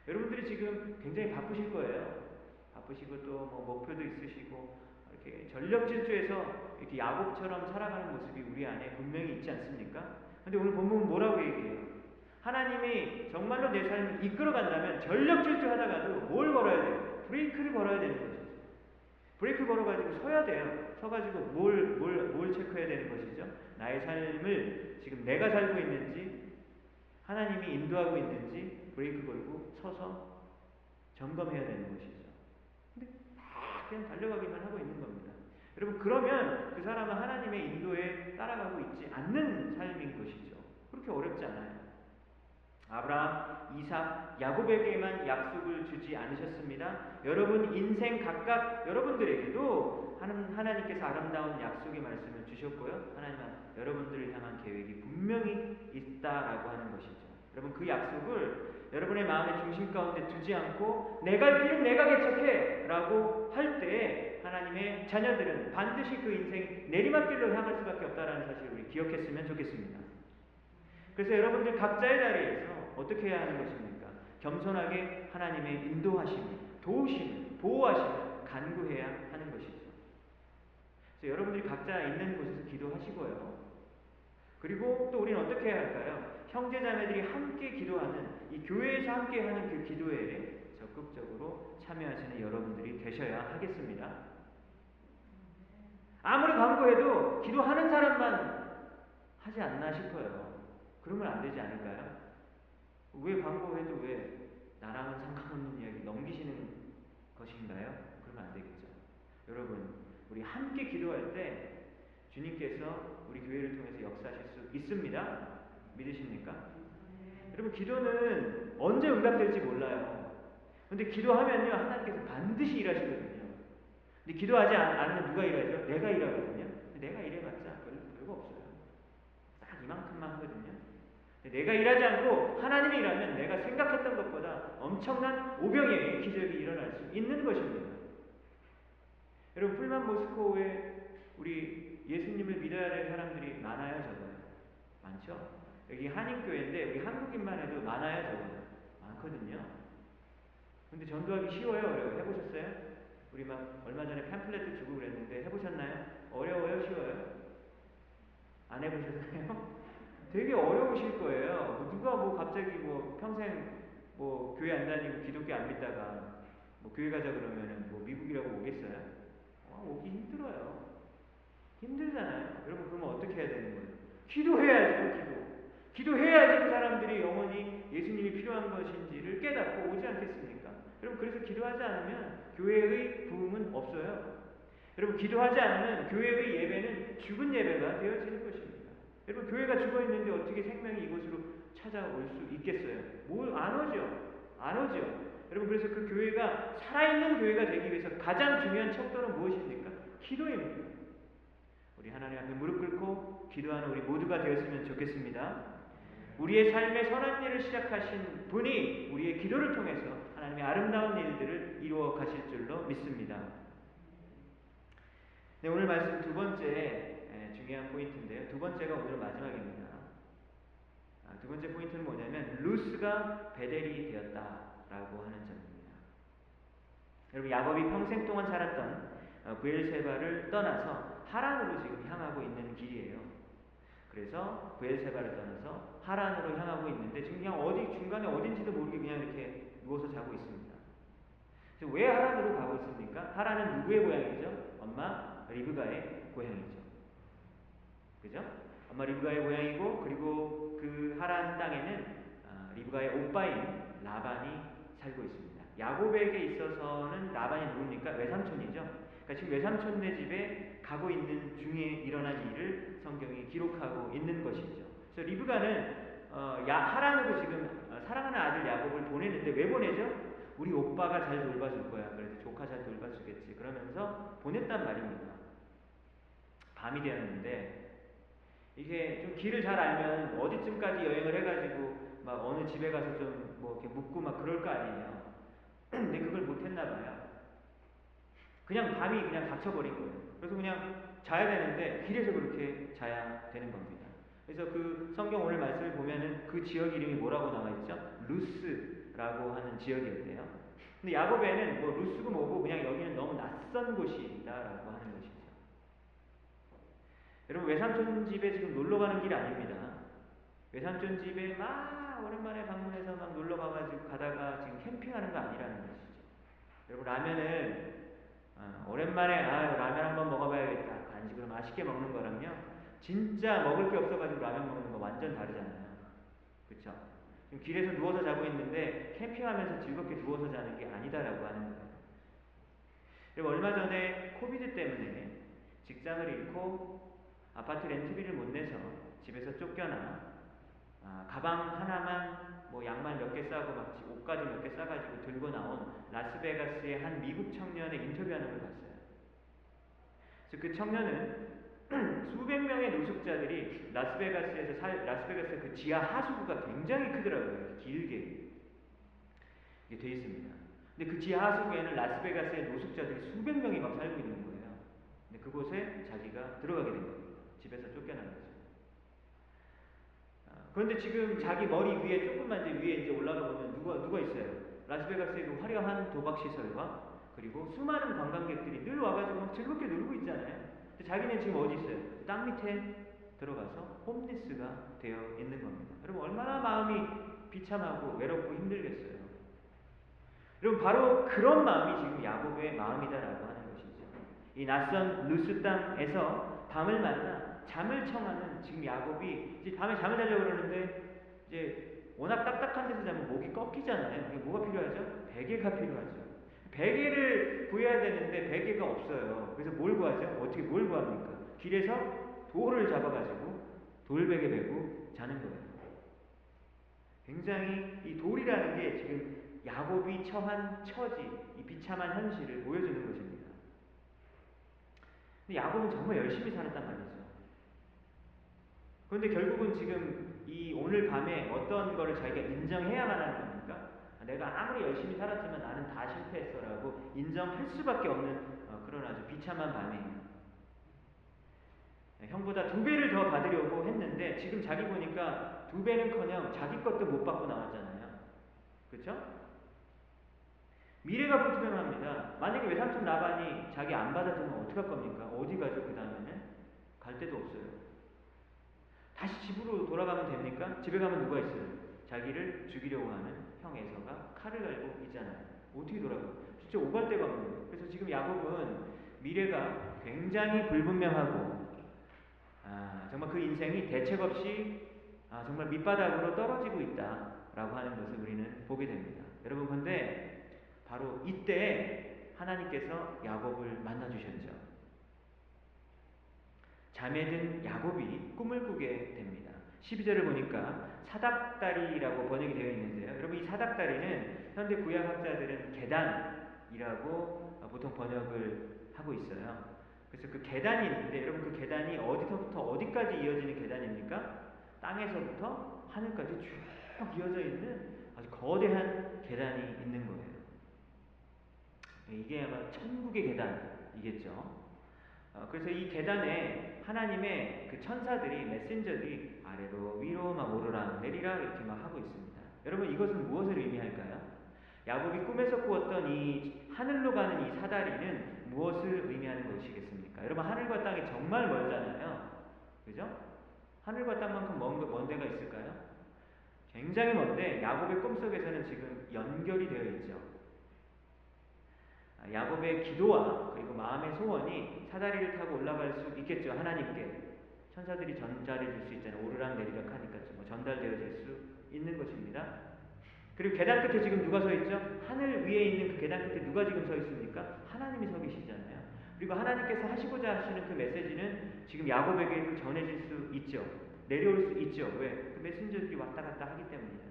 여러분들이 지금 굉장히 바쁘실 거예요. 바쁘시고 또 뭐 목표도 있으시고 이렇게 전력 질주해서 이렇게 야곱처럼 살아가는 모습이 우리 안에 분명히 있지 않습니까? 근데 오늘 본문은 뭐라고 얘기해요? 하나님이 정말로 내 삶을 이끌어 간다면 전력 질주하다가도 뭘 걸어야 돼요? 브레이크를 걸어야 되는 거죠. 브레이크 걸어가지고 서야 돼요. 서가지고 뭘, 뭘, 뭘 체크해야 되는 것이죠? 나의 삶을 지금 내가 살고 있는지, 하나님이 인도하고 있는지, 브레이크 걸고 서서 점검해야 되는 것이죠. 근데 막 그냥 달려가기만 하고 있는 겁니다. 여러분, 그러면 그 사람은 하나님의 인도에 따라가고 있지 않는 삶인 것이죠. 그렇게 어렵지 않아요. 아브라함, 이삭, 야곱에게만 약속을 주지 않으셨습니다. 여러분 인생 각각 여러분들에게도 하나님께서 아름다운 약속의 말씀을 주셨고요. 하나님은 여러분들을 향한 계획이 분명히 있다라고 하는 것이죠. 여러분 그 약속을 여러분의 마음의 중심 가운데 두지 않고 내가 길은 내가 개척해라고 할 때 자녀들은 반드시 그 인생 내리막길로 향할 수밖에 없다라는 사실을 우리 기억했으면 좋겠습니다. 그래서 여러분들 각자의 자리에서 어떻게 해야 하는 것입니까? 겸손하게 하나님의 인도하심, 도우심, 보호하심 간구해야 하는 것이죠. 그래서 여러분들이 각자 있는 곳에서 기도하시고요. 그리고 또 우리는 어떻게 해야 할까요? 형제 자매들이 함께 기도하는 이 교회에서 함께 하는 그 기도에 적극적으로 참여하시는 여러분들이 되셔야 하겠습니다. 아무리 광고해도 기도하는 사람만 하지 않나 싶어요. 그러면 안 되지 않을까요? 왜 광고해도 왜 나랑은 상관없는 이야기 넘기시는 것인가요? 그러면 안 되겠죠. 여러분, 우리 함께 기도할 때 주님께서 우리 교회를 통해서 역사하실 수 있습니다. 믿으십니까? 여러분, 기도는 언제 응답될지 몰라요. 근데 기도하면요, 하나님께서 반드시 일하시거든요. 근데 기도하지 않으면 누가 일하죠? 내가 일하거든요. 내가 일해봤자 별거 없어요. 딱 이만큼만 하거든요. 내가 일하지 않고 하나님이 일하면 내가 생각했던 것보다 엄청난 오병의 기적이 일어날 수 있는 것입니다. 여러분 풀만 모스코에 우리 예수님을 믿어야 될 사람들이 많아요, 적어요? 많죠? 여기 한인교회인데 우리 한국인만 해도 많아요, 적어요? 많거든요. 근데 전도하기 쉬워요, 어려워요? 해보셨어요? 우리 막 얼마 전에 팸플렛도 주고 그랬는데 해보셨나요? 어려워요, 쉬워요? 안 해보셨나요? [LAUGHS] 되게 어려우실 거예요. 뭐 누가 뭐 갑자기 뭐 평생 뭐 교회 안 다니고 기독교 안 믿다가 뭐 교회 가자 그러면은 뭐 미국이라고 오겠어요? 어, 오기 힘들어요. 힘들잖아요. 여러분 그러면 어떻게 해야 되는 거예요? 기도해야죠, 기도. 기도해야지 그 사람들이 영원히 예수님이 필요한 것인지를 깨닫고 오지 않겠습니까? 여러분 그래서 기도하지 않으면 교회의 부흥은 없어요. 여러분 기도하지 않으면 교회의 예배는 죽은 예배가 되어지는 것입니다. 여러분 교회가 죽어 있는데 어떻게 생명이 이곳으로 찾아올 수 있겠어요? 뭘안 오죠. 안 오죠. 여러분 그래서 그 교회가 살아있는 교회가 되기 위해서 가장 중요한 척도는 무엇입니까? 기도입니다. 우리 하나님 앞에 무릎 꿇고 기도하는 우리 모두가 되었으면 좋겠습니다. 우리의 삶의 선한 일을 시작하신 분이 우리의 기도를 통해서 하나님의 아름다운 일들을 이루어 가실 줄로 믿습니다. 네, 오늘 말씀 두 번째 에, 중요한 포인트인데요. 두 번째가 오늘 마지막입니다. 아, 두 번째 포인트는 뭐냐면 루스가 베델이 되었다라고 하는 점입니다. 여러분 야곱이 평생 동안 살았던 어, 부엘세바를 떠나서 하란으로 지금 향하고 있는 길이에요. 그래서 부엘세바를 떠나서 하란으로 향하고 있는데 지금 그냥 어디 중간에 어딘지도 모르게 그냥 이렇게 누워서 자고 있습니다. 왜 하란으로 가고 있습니까? 하란은 누구의 고향이죠? 엄마 리브가의 고향이죠. 그죠? 엄마 리브가의 고향이고 그리고 그 하란 땅에는 아, 리브가의 오빠인 라반이 살고 있습니다. 야곱에게 있어서는 라반이 누굽니까? 외삼촌이죠. 그러니까 지금 외삼촌네 집에 가고 있는 중에 일어난 일을 성경이 기록하고 있는 것이죠. 그래서 리브가는 어, 야, 하란으로 지금 어, 사랑하는 아들 야곱을 보내는데 왜 보내죠? 우리 오빠가 잘 돌봐줄 거야. 그래서 조카 잘 돌봐주겠지. 그러면서 보냈단 말입니다. 밤이 되었는데 이게 좀 길을 잘 알면 어디쯤까지 여행을 해가지고 막 어느 집에 가서 좀 뭐 이렇게 묵고 막 그럴 거 아니에요. [CLEARS THROAT] 근데 그걸 못했나 봐요. 그냥 밤이 그냥 닥쳐버린 거예요. 그래서 그냥 자야 되는데 길에서 그렇게 자야 되는 겁니다. 그래서 그 성경 오늘 말씀을 보면은 그 지역 이름이 뭐라고 나와 있죠? 루스라고 하는 지역이었대요. 근데 야곱에는 뭐 루스고 뭐고 그냥 여기는 너무 낯선 곳이다라고 하는 것이죠. 여러분 외삼촌 집에 지금 놀러 가는 길이 아닙니다. 외삼촌 집에 막 오랜만에 방문해서 막 놀러 가가지고 가다가 지금 캠핑하는 거 아니라는 것이죠. 여러분 라면을 어, 오랜만에 아 라면 한번 먹어봐야겠다 간식으로 맛있게 먹는 거랑요 진짜 먹을 게 없어가지고 라면 먹는 거 완전 다르잖아요. 그렇죠? 지금 길에서 누워서 자고 있는데 캠핑하면서 즐겁게 누워서 자는 게 아니다라고 하는 거예요. 그리고 얼마 전에 코비드 때문에 직장을 잃고 아파트 렌트비를 못 내서 집에서 쫓겨나 아, 가방 하나만 뭐 양말 몇 개 싸고 막 옷까지 몇 개 싸가지고 들고 나온 라스베가스의 한 미국 청년의 인터뷰하는 걸 봤어요. 그래서 그 청년은 수백 명의 노숙자들이 라스베가스에서 살, 라스베가스 그 지하 하수구가 굉장히 크더라고요. 길게 이게 돼 있습니다. 근데 그 지하 하수구에는 라스베가스의 노숙자들이 수백 명이 막 살고 있는 거예요. 근데 그곳에 자기가 들어가게 된 겁니다. 집에서 쫓겨난 거죠. 아, 그런데 지금 자기 머리 위에 조금만 이제 위에 이제 올라가 보면 누가 누가 있어요? 라스베가스의 그 화려한 도박 시설과 그리고 수많은 관광객들이 늘 와가지고 즐겁게 놀고 있잖아요. 자기는 지금 어디 있어요? 땅 밑에 들어가서 홈리스가 되어 있는 겁니다. 여러분 얼마나 마음이 비참하고 외롭고 힘들겠어요. 여러분 바로 그런 마음이 지금 야곱의 마음이다라고 하는 것이죠. 이 낯선 루스 땅에서 밤을 만나 잠을 청하는 지금 야곱이 이제 밤에 잠을 자려고 그러는데 이제 워낙 딱딱한 데서 자면 목이 꺾이잖아요. 뭐가 필요하죠? 베개가 필요하죠. 베개를 구해야 되는데 베개가 없어요. 그래서 뭘 구하죠? 어떻게 뭘 구합니까? 길에서 돌을 잡아가지고 돌베개 베고 자는 거예요. 굉장히 이 돌이라는 게 지금 야곱이 처한 처지, 이 비참한 현실을 보여주는 것입니다. 근데 야곱은 정말 열심히 살았단 말이죠. 그런데 결국은 지금 이 오늘 밤에 어떤 거를 자기가 인정해야만 하는? 내가 아무리 열심히 살았지만 나는 다 실패했어라고 인정할 수밖에 없는 어, 그런 아주 비참한 밤이에요. 네, 형보다 두 배를 더 받으려고 했는데 지금 자기 보니까 두 배는커녕 자기 것도 못 받고 나왔잖아요. 그렇죠? 미래가 불투명합니다. 만약에 외삼촌 나반이 자기 안 받아주면 어떡할 겁니까? 어디 가죠 그 다음에는? 갈 데도 없어요. 다시 집으로 돌아가면 됩니까? 집에 가면 누가 있어요? 자기를 죽이려고 하는 형 에서가 칼을 갈고 있잖아요. 어떻게 돌아가요? 진짜 오갈 데가 없는 거예요. 그래서 지금 야곱은 미래가 굉장히 불분명하고 아, 정말 그 인생이 대책 없이 아, 정말 밑바닥으로 떨어지고 있다라고 하는 것을 우리는 보게 됩니다. 여러분 근데 바로 이때 하나님께서 야곱을 만나 주셨죠. 잠에 든 야곱이 꿈을 꾸게 됩니다. 12절을 보니까 사닥다리라고 번역이 되어 있는데요. 여러분 이 사닥다리는 현대 구약학자들은 계단이라고 보통 번역을 하고 있어요. 그래서 그 계단이 있는데 여러분 그 계단이 어디서부터 어디까지 이어지는 계단입니까? 땅에서부터 하늘까지 쭉 이어져 있는 아주 거대한 계단이 있는 거예요. 이게 아마 천국의 계단이겠죠. 어, 그래서 이 계단에 하나님의 그 천사들이 메신저들이 아래로 위로 막 오르락 내리라 이렇게 막 하고 있습니다. 여러분 이것은 무엇을 의미할까요? 야곱이 꿈에서 꾸었던 이 하늘로 가는 이 사다리는 무엇을 의미하는 것이겠습니까? 여러분 하늘과 땅이 정말 멀잖아요. 그죠? 하늘과 땅만큼 먼, 먼 데가 있을까요? 굉장히 먼데 야곱의 꿈속에서는 지금 연결이 되어 있죠. 아, 야곱의 기도와 그리고 마음의 소원이 사다리를 타고 올라갈 수 있겠죠. 하나님께 천사들이 전달해 줄수 있잖아요. 오르락 내리락 하니까 뭐 전달되어질 수 있는 것입니다. 그리고 계단 끝에 지금 누가 서 있죠? 하늘 위에 있는 그 계단 끝에 누가 지금 서 있습니까? 하나님이 서 계시잖아요. 그리고 하나님께서 하시고자 하시는 그 메시지는 지금 야곱에게도 전해질 수 있죠. 내려올 수 있죠. 왜? 그 메신저들이 왔다 갔다 하기 때문이라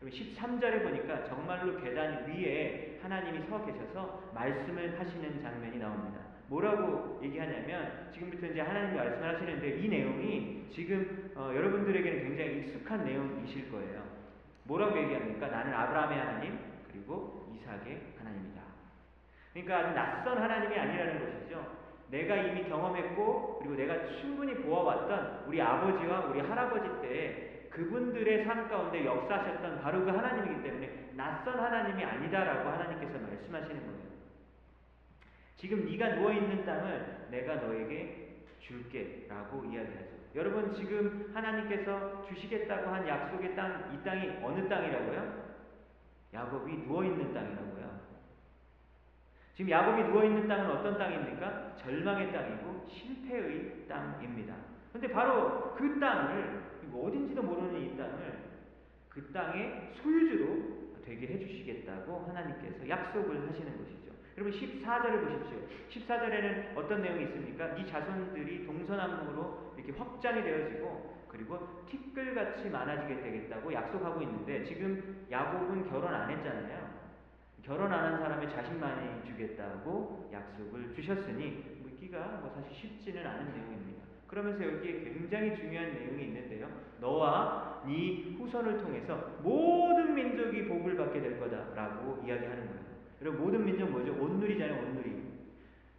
는 것이죠. 13절에 보니까 정말로 계단 위에 하나님이 서 계셔서 말씀을 하시는 장면이 나옵니다. 뭐라고 얘기하냐면 지금부터 이제 하나님이 말씀을 하시는데 이 내용이 지금 어, 여러분들에게는 굉장히 익숙한 내용이실 거예요. 뭐라고 얘기합니까? 나는 아브라함의 하나님 그리고 이삭의 하나님이다. 그러니까 아주 낯선 하나님이 아니라는 것이죠. 내가 이미 경험했고 그리고 내가 충분히 보아왔던 우리 아버지와 우리 할아버지 때 그분들의 삶 가운데 역사하셨던 바로 그 하나님이기 때문에 낯선 하나님이 아니다라고 하나님께서 말씀하시는 거예요. 지금 네가 누워 있는 땅을 내가 너에게 줄게라고 이야기하죠. 여러분 지금 하나님께서 주시겠다고 한 약속의 땅, 이 땅이 어느 땅이라고요? 야곱이 누워 있는 땅이라고요. 지금 야곱이 누워 있는 땅은 어떤 땅입니까? 절망의 땅이고 실패의 땅입니다. 그런데 바로 그 땅을 어딘지도 모르는 이 땅을 그 땅의 소유주로 되게 해주시겠다고 하나님께서 약속을 하시는 것이죠. 여러분 14절을 보십시오. 14절에는 어떤 내용이 있습니까? 이 자손들이 동서남북으로 이렇게 확장이 되어지고 그리고 티끌같이 많아지게 되겠다고 약속하고 있는데 지금 야곱은 결혼 안 했잖아요. 결혼 안 한 사람의 자식 많이 주겠다고 약속을 주셨으니 묻기가 뭐 사실 쉽지는 않은 내용입니다. 그러면서 여기에 굉장히 중요한 내용이 있는데요. 너와 네 후손을 통해서 모든 민족이 복을 받게 될 거다라고 이야기하는 거예요. 여러분 모든 민족 뭐죠? 온누리잖아요, 온누리.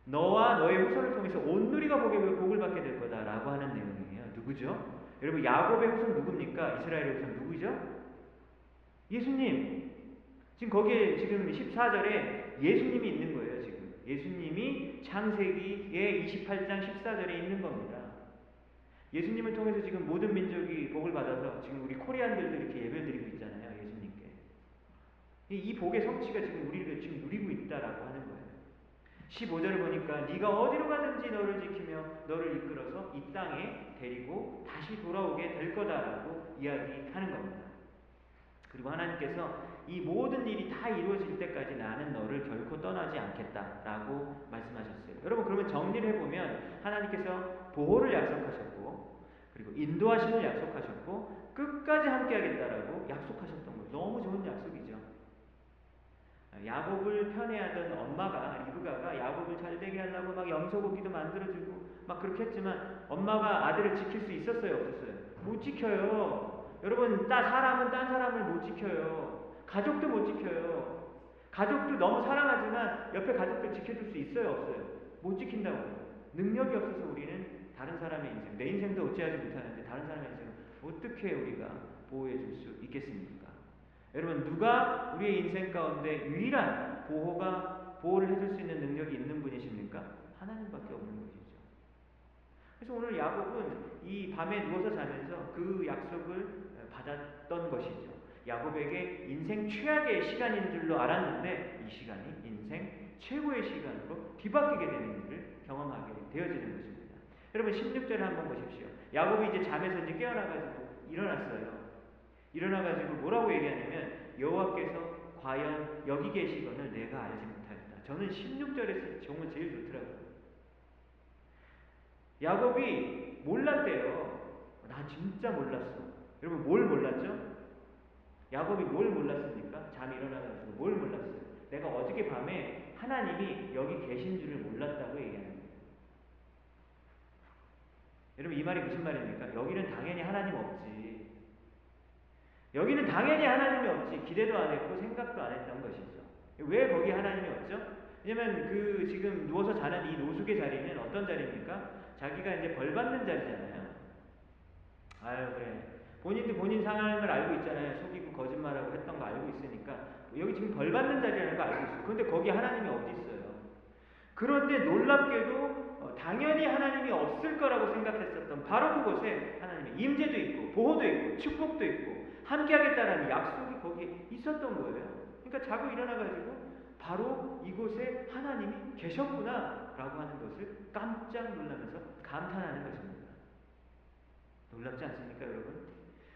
너와 너의 후손을 통해서 온누리가 복을 받게 될 거다라고 하는 내용이에요. 누구죠? 여러분 야곱의 후손 누굽니까? 이스라엘의 후손 누구죠? 예수님. 지금 거기에 지금 14절에 예수님이 있는 거예요, 지금. 예수님이 창세기의 28장 14절에 있는 겁니다. 예수님을 통해서 지금 모든 민족이 복을 받아서 지금 우리 코리안들도 이렇게 예배 드리고 있잖아요, 예수님께. 이 복의 성취가 지금 우리를 지금 누리고 있다라고 하는 거예요. 15절을 보니까 네가 어디로 가든지 너를 지키며 너를 이끌어서 이 땅에 데리고 다시 돌아오게 될 거다라고 이야기하는 겁니다. 그리고 하나님께서 이 모든 일이 다 이루어질 때까지 나는 너를 결코 떠나지 않겠다라고 말씀하셨어요. 여러분 그러면 정리를 해보면 하나님께서 보호를 약속하셨고 그리고 인도하심을 약속하셨고 끝까지 함께하겠다라고 약속하셨던 거예요. 너무 좋은 약속이죠. 야곱을 편애하던 엄마가 리브가가 야곱을 잘 되게 하려고 막 염소고기도 만들어주고 막 그렇게 했지만 엄마가 아들을 지킬 수 있었어요 없었어요? 못 지켜요. 여러분 따 사람은 딴 사람을 못 지켜요. 가족도 못 지켜요. 가족도 너무 사랑하지만 옆에 가족들 지켜줄 수 있어요 없어요? 못 지킨다고. 능력이 없어서 우리는 다른 사람의 인생, 내 인생도 어찌하지 못하는데 다른 사람의 인생을 어떻게 우리가 보호해 줄 수 있겠습니까? 여러분 누가 우리의 인생 가운데 유일한 보호가 보호를 해줄 수 있는 능력이 있는 분이십니까? 하나님밖에 없는 것이죠. 그래서 오늘 야곱은 이 밤에 누워서 자면서 그 약속을 받았던 것이죠. 야곱에게 인생 최악의 시간인 줄로 알았는데 이 시간이 인생 최고의 시간으로 뒤바뀌게 되는 일을 경험하게 되어지는 것입니다. 여러분 16절을 한번 보십시오. 야곱이 이제 잠에서 이제 깨어나가지고 일어났어요. 일어나가지고 뭐라고 얘기하냐면 여호와께서 과연 여기 계시거늘 내가 알지 못하였다. 저는 16절에서 정말 제일 좋더라고요. 야곱이 몰랐대요. 나 진짜 몰랐어. 여러분 뭘 몰랐죠? 야곱이 뭘 몰랐습니까? 잠이 일어나가지고 뭘 몰랐어요? 내가 어저께 밤에 하나님이 여기 계신 줄을 몰랐다고 거예요. 여러분 이 말이 무슨 말입니까? 여기는 당연히 하나님 없지. 여기는 당연히 하나님이 없지. 기대도 안 했고 생각도 안 했던 것이죠. 왜 거기 하나님이 없죠? 왜냐면 그 지금 누워서 자는 이 노숙의 자리는 어떤 자리입니까? 자기가 이제 벌 받는 자리잖아요. 아유 그래. 본인도 본인 상황을 알고 있잖아요. 속이고 거짓말하고 했던 거 알고 있으니까 여기 지금 벌 받는 자리라는 거 알고 있어요. 그런데 거기 하나님이 어디 있어요? 그런데 놀랍게도 어, 당연히 하나님이 없을 거라고 생각했었던 바로 그곳에 하나님의 임재도 있고 보호도 있고 축복도 있고 함께하겠다라는 약속이 거기에 있었던 거예요. 그러니까 자고 일어나가지고 바로 이곳에 하나님이 계셨구나라고 하는 것을 깜짝 놀라면서 감탄하는 것입니다. 놀랍지 않습니까, 여러분?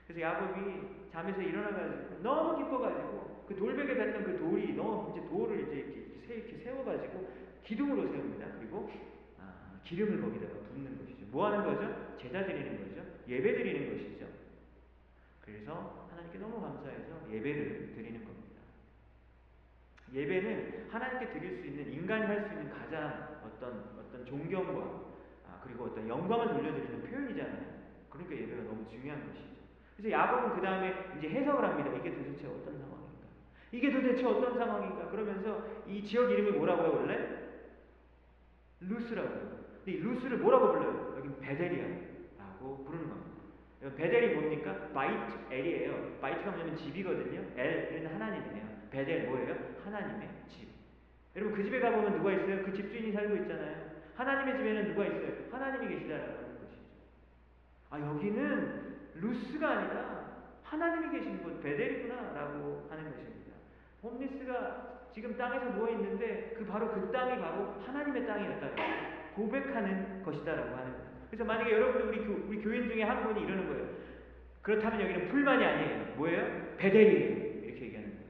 그래서 야곱이 잠에서 일어나가지고 너무 기뻐가지고 그 돌베개 뱉던 그 돌이 너무 이제 돌을 이제 이렇게, 세워가지고 기둥으로 세웁니다. 그리고 아, 기름을 거기다가 붓는 것이죠. 뭐 하는 거죠? 제자 드리는 거죠. 예배 드리는 것이죠. 그래서 하나님께 너무 감사해서 예배를 드리는 겁니다. 예배는 하나님께 드릴 수 있는 인간이 할 수 있는 가장 어떤 어떤 존경과 아, 그리고 어떤 영광을 돌려드리는 표현이잖아요. 그러니까 예배가 너무 중요한 것이죠. 그래서 야곱은 그 다음에 이제 해석을 합니다. 이게 도대체 어떤 상황인가? 이게 도대체 어떤 상황인가? 그러면서 이 지역 이름이 뭐라고요 원래? 루스라고요. 근데 이 루스를 뭐라고 불러요? 여기 베델이야라고 부르는 겁니다. 베델이 뭡니까? בית אל이에요. בית가 뭐냐면 집이거든요. אל은 하나님이에요. 베델 뭐예요? 하나님의 집. 여러분 그 집에 가보면 누가 있어요? 그 집주인이 살고 있잖아요. 하나님의 집에는 누가 있어요? 하나님이 계시다라고 하는 것이죠. 아 여기는 루스가 아니라 하나님이 계신 곳 베델이구나라고 하는 것입니다. 홈리스가 지금 땅에서 누워 있는데 그 바로 그 땅이 바로 하나님의 땅이었다고 고백하는 것이다라고 하는 거예요. 그래서 만약에 여러분들 우리, 교, 우리 교인 중에 한 분이 이러는 거예요. 그렇다면 여기는 풀만이 아니에요. 뭐예요? 베델이에요. 이렇게 얘기하는 거예요.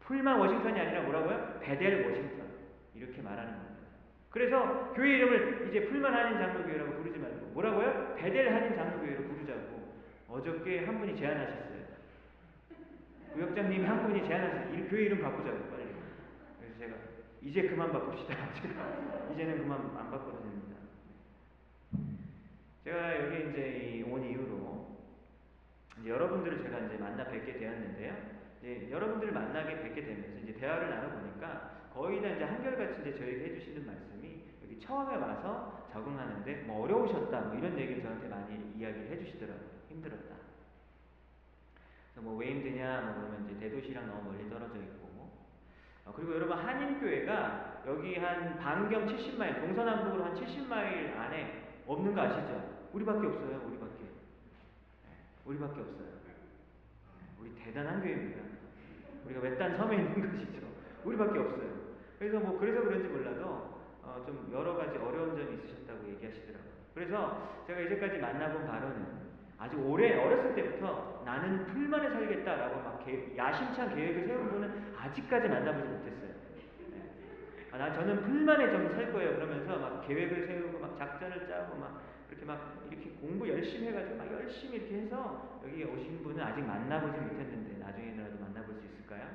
풀만 워싱턴이 아니라 뭐라고요? 베델 워싱턴. 이렇게 말하는 겁니다. 그래서 교회 이름을 이제 풀만 한인 장로교회라고 부르지 말고 뭐라고요? 베델 한인 장로교회로 부르자고 어저께 한 분이 제안하셨어요. 구역장님이 한 분이 제안하셨어요. 이 교회 이름 바꾸자고 빨리. 그래서 제가 이제 그만 바꿉시다. [LAUGHS] 이제는 그만 안 바꿔도 됩니다. 제가 여기 이제 온 이후로 이제 여러분들을 제가 이제 만나 뵙게 되었는데요. 이제 여러분들을 만나게 뵙게 되면서 이제 대화를 나눠보니까 거의 다 이제 한결같이 이제 저에게 해주시는 말씀이 여기 처음에 와서 적응하는데 뭐 어려우셨다 뭐 이런 얘기를 저한테 많이 이야기를 해주시더라고요. 힘들었다. 뭐 왜 힘드냐 뭐 그러면 이제 대도시랑 너무 멀리 떨어져 있고 어, 그리고 여러분 한인교회가 여기 한 반경 70마일 동서남북으로 한 70마일 안에 없는 거 아시죠? 우리밖에 없어요. 우리밖에. 네, 우리밖에 없어요. 네, 우리 대단한 교회입니다. 우리가 외딴 섬에 있는 [LAUGHS] 것이죠. 우리밖에 없어요. 그래서 뭐 그래서 그런지 몰라도 어, 좀 여러 가지 어려운 점이 있으셨다고 얘기하시더라고요. 그래서 제가 이제까지 만나본 바로는 아주 오래 어렸을 때부터 나는 풀만에 살겠다라고 막 계, 야심찬 계획을 세운 분은 아직까지 만나보지 못했어요. 네. 아, 나 저는 풀만에 좀 살 거예요. 그러면서 막 계획을 세우고 막 작전을 짜고 막 이렇게 막 이렇게 공부 열심히 해가지고 막 열심히 이렇게 해서 여기 오신 분은 아직 만나보지 못했는데 나중에라도 만나볼 수 있을까요?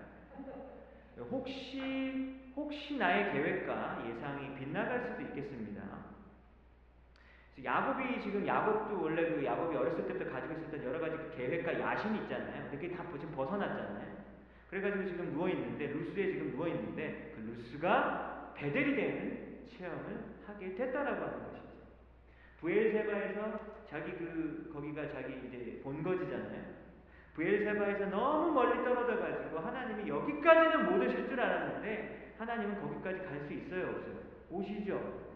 혹시 혹시 나의 계획과 예상이 빗나갈 수도 있겠습니다. 야곱이 지금 야곱도 원래 그 야곱이 어렸을 때부터 가지고 있었던 여러 가지 계획과 야심이 있잖아요. 근데 그게 다 지금 벗어났잖아요. 그래가지고 지금 누워 있는데 루스에 지금 누워 있는데 그 루스가 베델이 되는 체험을 하게 됐다라고 하는 것이죠. 부엘세바에서 자기 그 거기가 자기 이제 본거지잖아요. 부엘세바에서 너무 멀리 떨어져 가지고 하나님이 여기까지는 못 오실 줄 알았는데 하나님은 거기까지 갈 수 있어요, 없어요? 오시죠.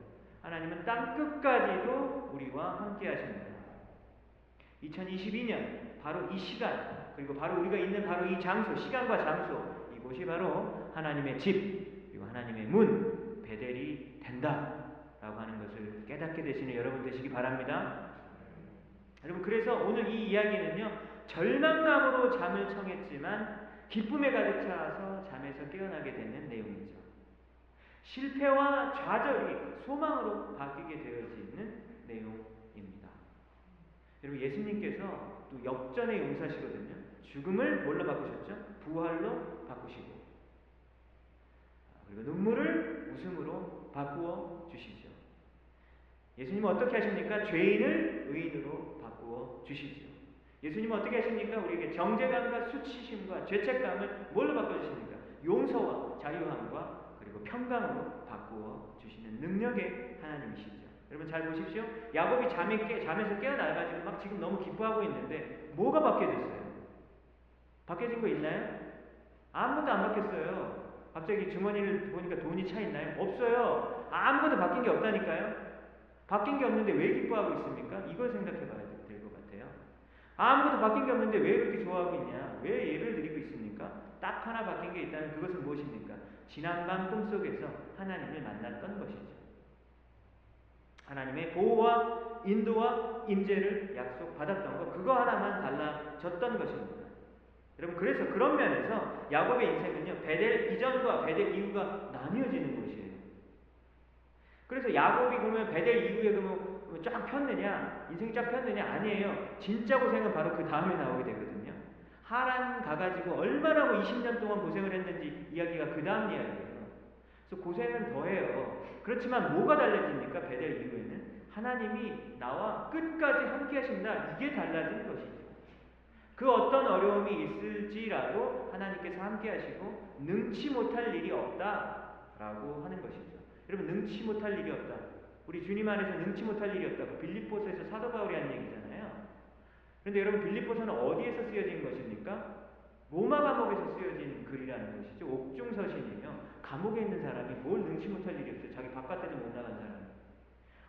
하나님은 땅 끝까지도 우리와 함께 하십니다. 2022년 바로 이 시간 그리고 바로 우리가 있는 바로 이 장소 시간과 장소 이곳이 바로 하나님의 집 그리고 하나님의 문 베델이 된다라고 하는 것을 깨닫게 되시는 여러분 되시기 바랍니다. 여러분 그래서 오늘 이 이야기는요 절망감으로 잠을 청했지만 기쁨에 가득 차서 잠에서 깨어나게 되는 내용이죠. 실패와 좌절이 소망으로 바뀌게 되어지는 내용입니다. 여러분 예수님께서 또 역전의 용사시거든요. 죽음을 뭘로 바꾸셨죠? 부활로 바꾸시고 그리고 눈물을 웃음으로 바꾸어 주시죠. 예수님은 어떻게 하십니까? 죄인을 의인으로 바꾸어 주시죠. 예수님은 어떻게 하십니까? 우리에게 정죄감과 수치심과 죄책감을 뭘로 바꿔 주십니까? 용서와 자유함과 그리고 평강으로 바꾸어 주시는 능력의 하나님이시죠. 여러분 잘 보십시오. 야곱이 잠에 깨, 잠에서 깨어나가지고 막 지금 너무 기뻐하고 있는데 뭐가 바뀌어졌어요? 바뀌어진 거 있나요? 아무것도 안 바뀌었어요. 갑자기 주머니를 보니까 돈이 차 있나요? 없어요. 아무것도 바뀐 게 없다니까요. 바뀐 게 없는데 왜 기뻐하고 있습니까? 이걸 생각해 봐야 될 것 같아요. 아무것도 바뀐 게 없는데 왜 그렇게 좋아하고 있냐? 왜 예를 드리고 있습니까? 딱 하나 바뀐 게 있다면 그것은 무엇입니까? 지난밤 꿈속에서 하나님을 만났던 것이죠. 하나님의 보호와 인도와 임재를 약속받았던 것 그거 하나만 달라졌던 것입니다. 여러분 그래서 그런 면에서 야곱의 인생은요 베델 이전과 베델 이후가 나뉘어지는 것이에요. 그래서 야곱이 그러면 베델 이후에 그러면 쫙 폈느냐 인생이 쫙 폈느냐 아니에요. 진짜 고생은 바로 그 다음에 나오게 되거든요. 하란 가가지고 얼마나 뭐 20년 동안 고생을 했는지 이야기가 그 다음 이야기예요. 그래서 고생은 더해요. 그렇지만 뭐가 달라집니까? 베델 이후에는 하나님이 나와 끝까지 함께 하신다. 이게 달라진 것이죠. 그 어떤 어려움이 있을지라도 하나님께서 함께 하시고 능치 못할 일이 없다라고 하는 것이죠. 여러분 능치 못할 일이 없다. 우리 주님 안에서 능치 못할 일이 없다. 그 빌립보서에서 사도 바울이 한 얘기잖아요. 그런데 여러분 빌립보서는 어디에서 쓰여진 것입니까? 로마 감옥에서 쓰여진 글이라는 것이죠. 옥중서신이며 감옥에 있는 사람이 뭘 능치 못할 일이 없어요. 자기 바깥에도 못 나간 사람.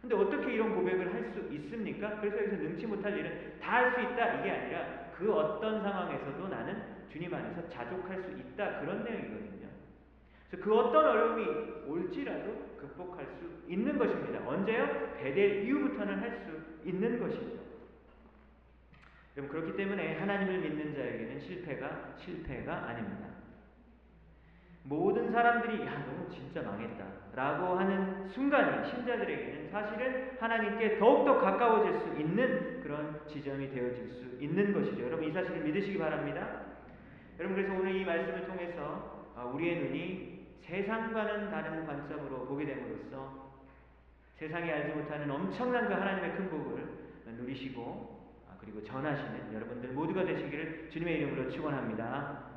근데 어떻게 이런 고백을 할 수 있습니까? 그래서 여기서 능치 못할 일은 다 할 수 있다 이게 아니라 그 어떤 상황에서도 나는 주님 안에서 자족할 수 있다 그런 내용이거든요. 그래서 그 어떤 어려움이 올지라도 극복할 수 있는 것입니다. 언제요? 베델 이후부터는 할 수 있는 것이죠. 그럼 그렇기 때문에 하나님을 믿는 자에게는 실패가 실패가 아닙니다. 모든 사람들이 야 너무 진짜 망했다 라고 하는 순간이 신자들에게는 사실은 하나님께 더욱더 가까워질 수 있는 그런 지점이 되어질 수 있는 것이죠. 여러분 이 사실을 믿으시기 바랍니다. 여러분 그래서 오늘 이 말씀을 통해서 아, 우리의 눈이 세상과는 다른 관점으로 보게 됨으로써 세상이 알지 못하는 엄청난 그 하나님의 큰 복을 누리시고 아, 그리고 전하시는 여러분들 모두가 되시기를 주님의 이름으로 축원합니다.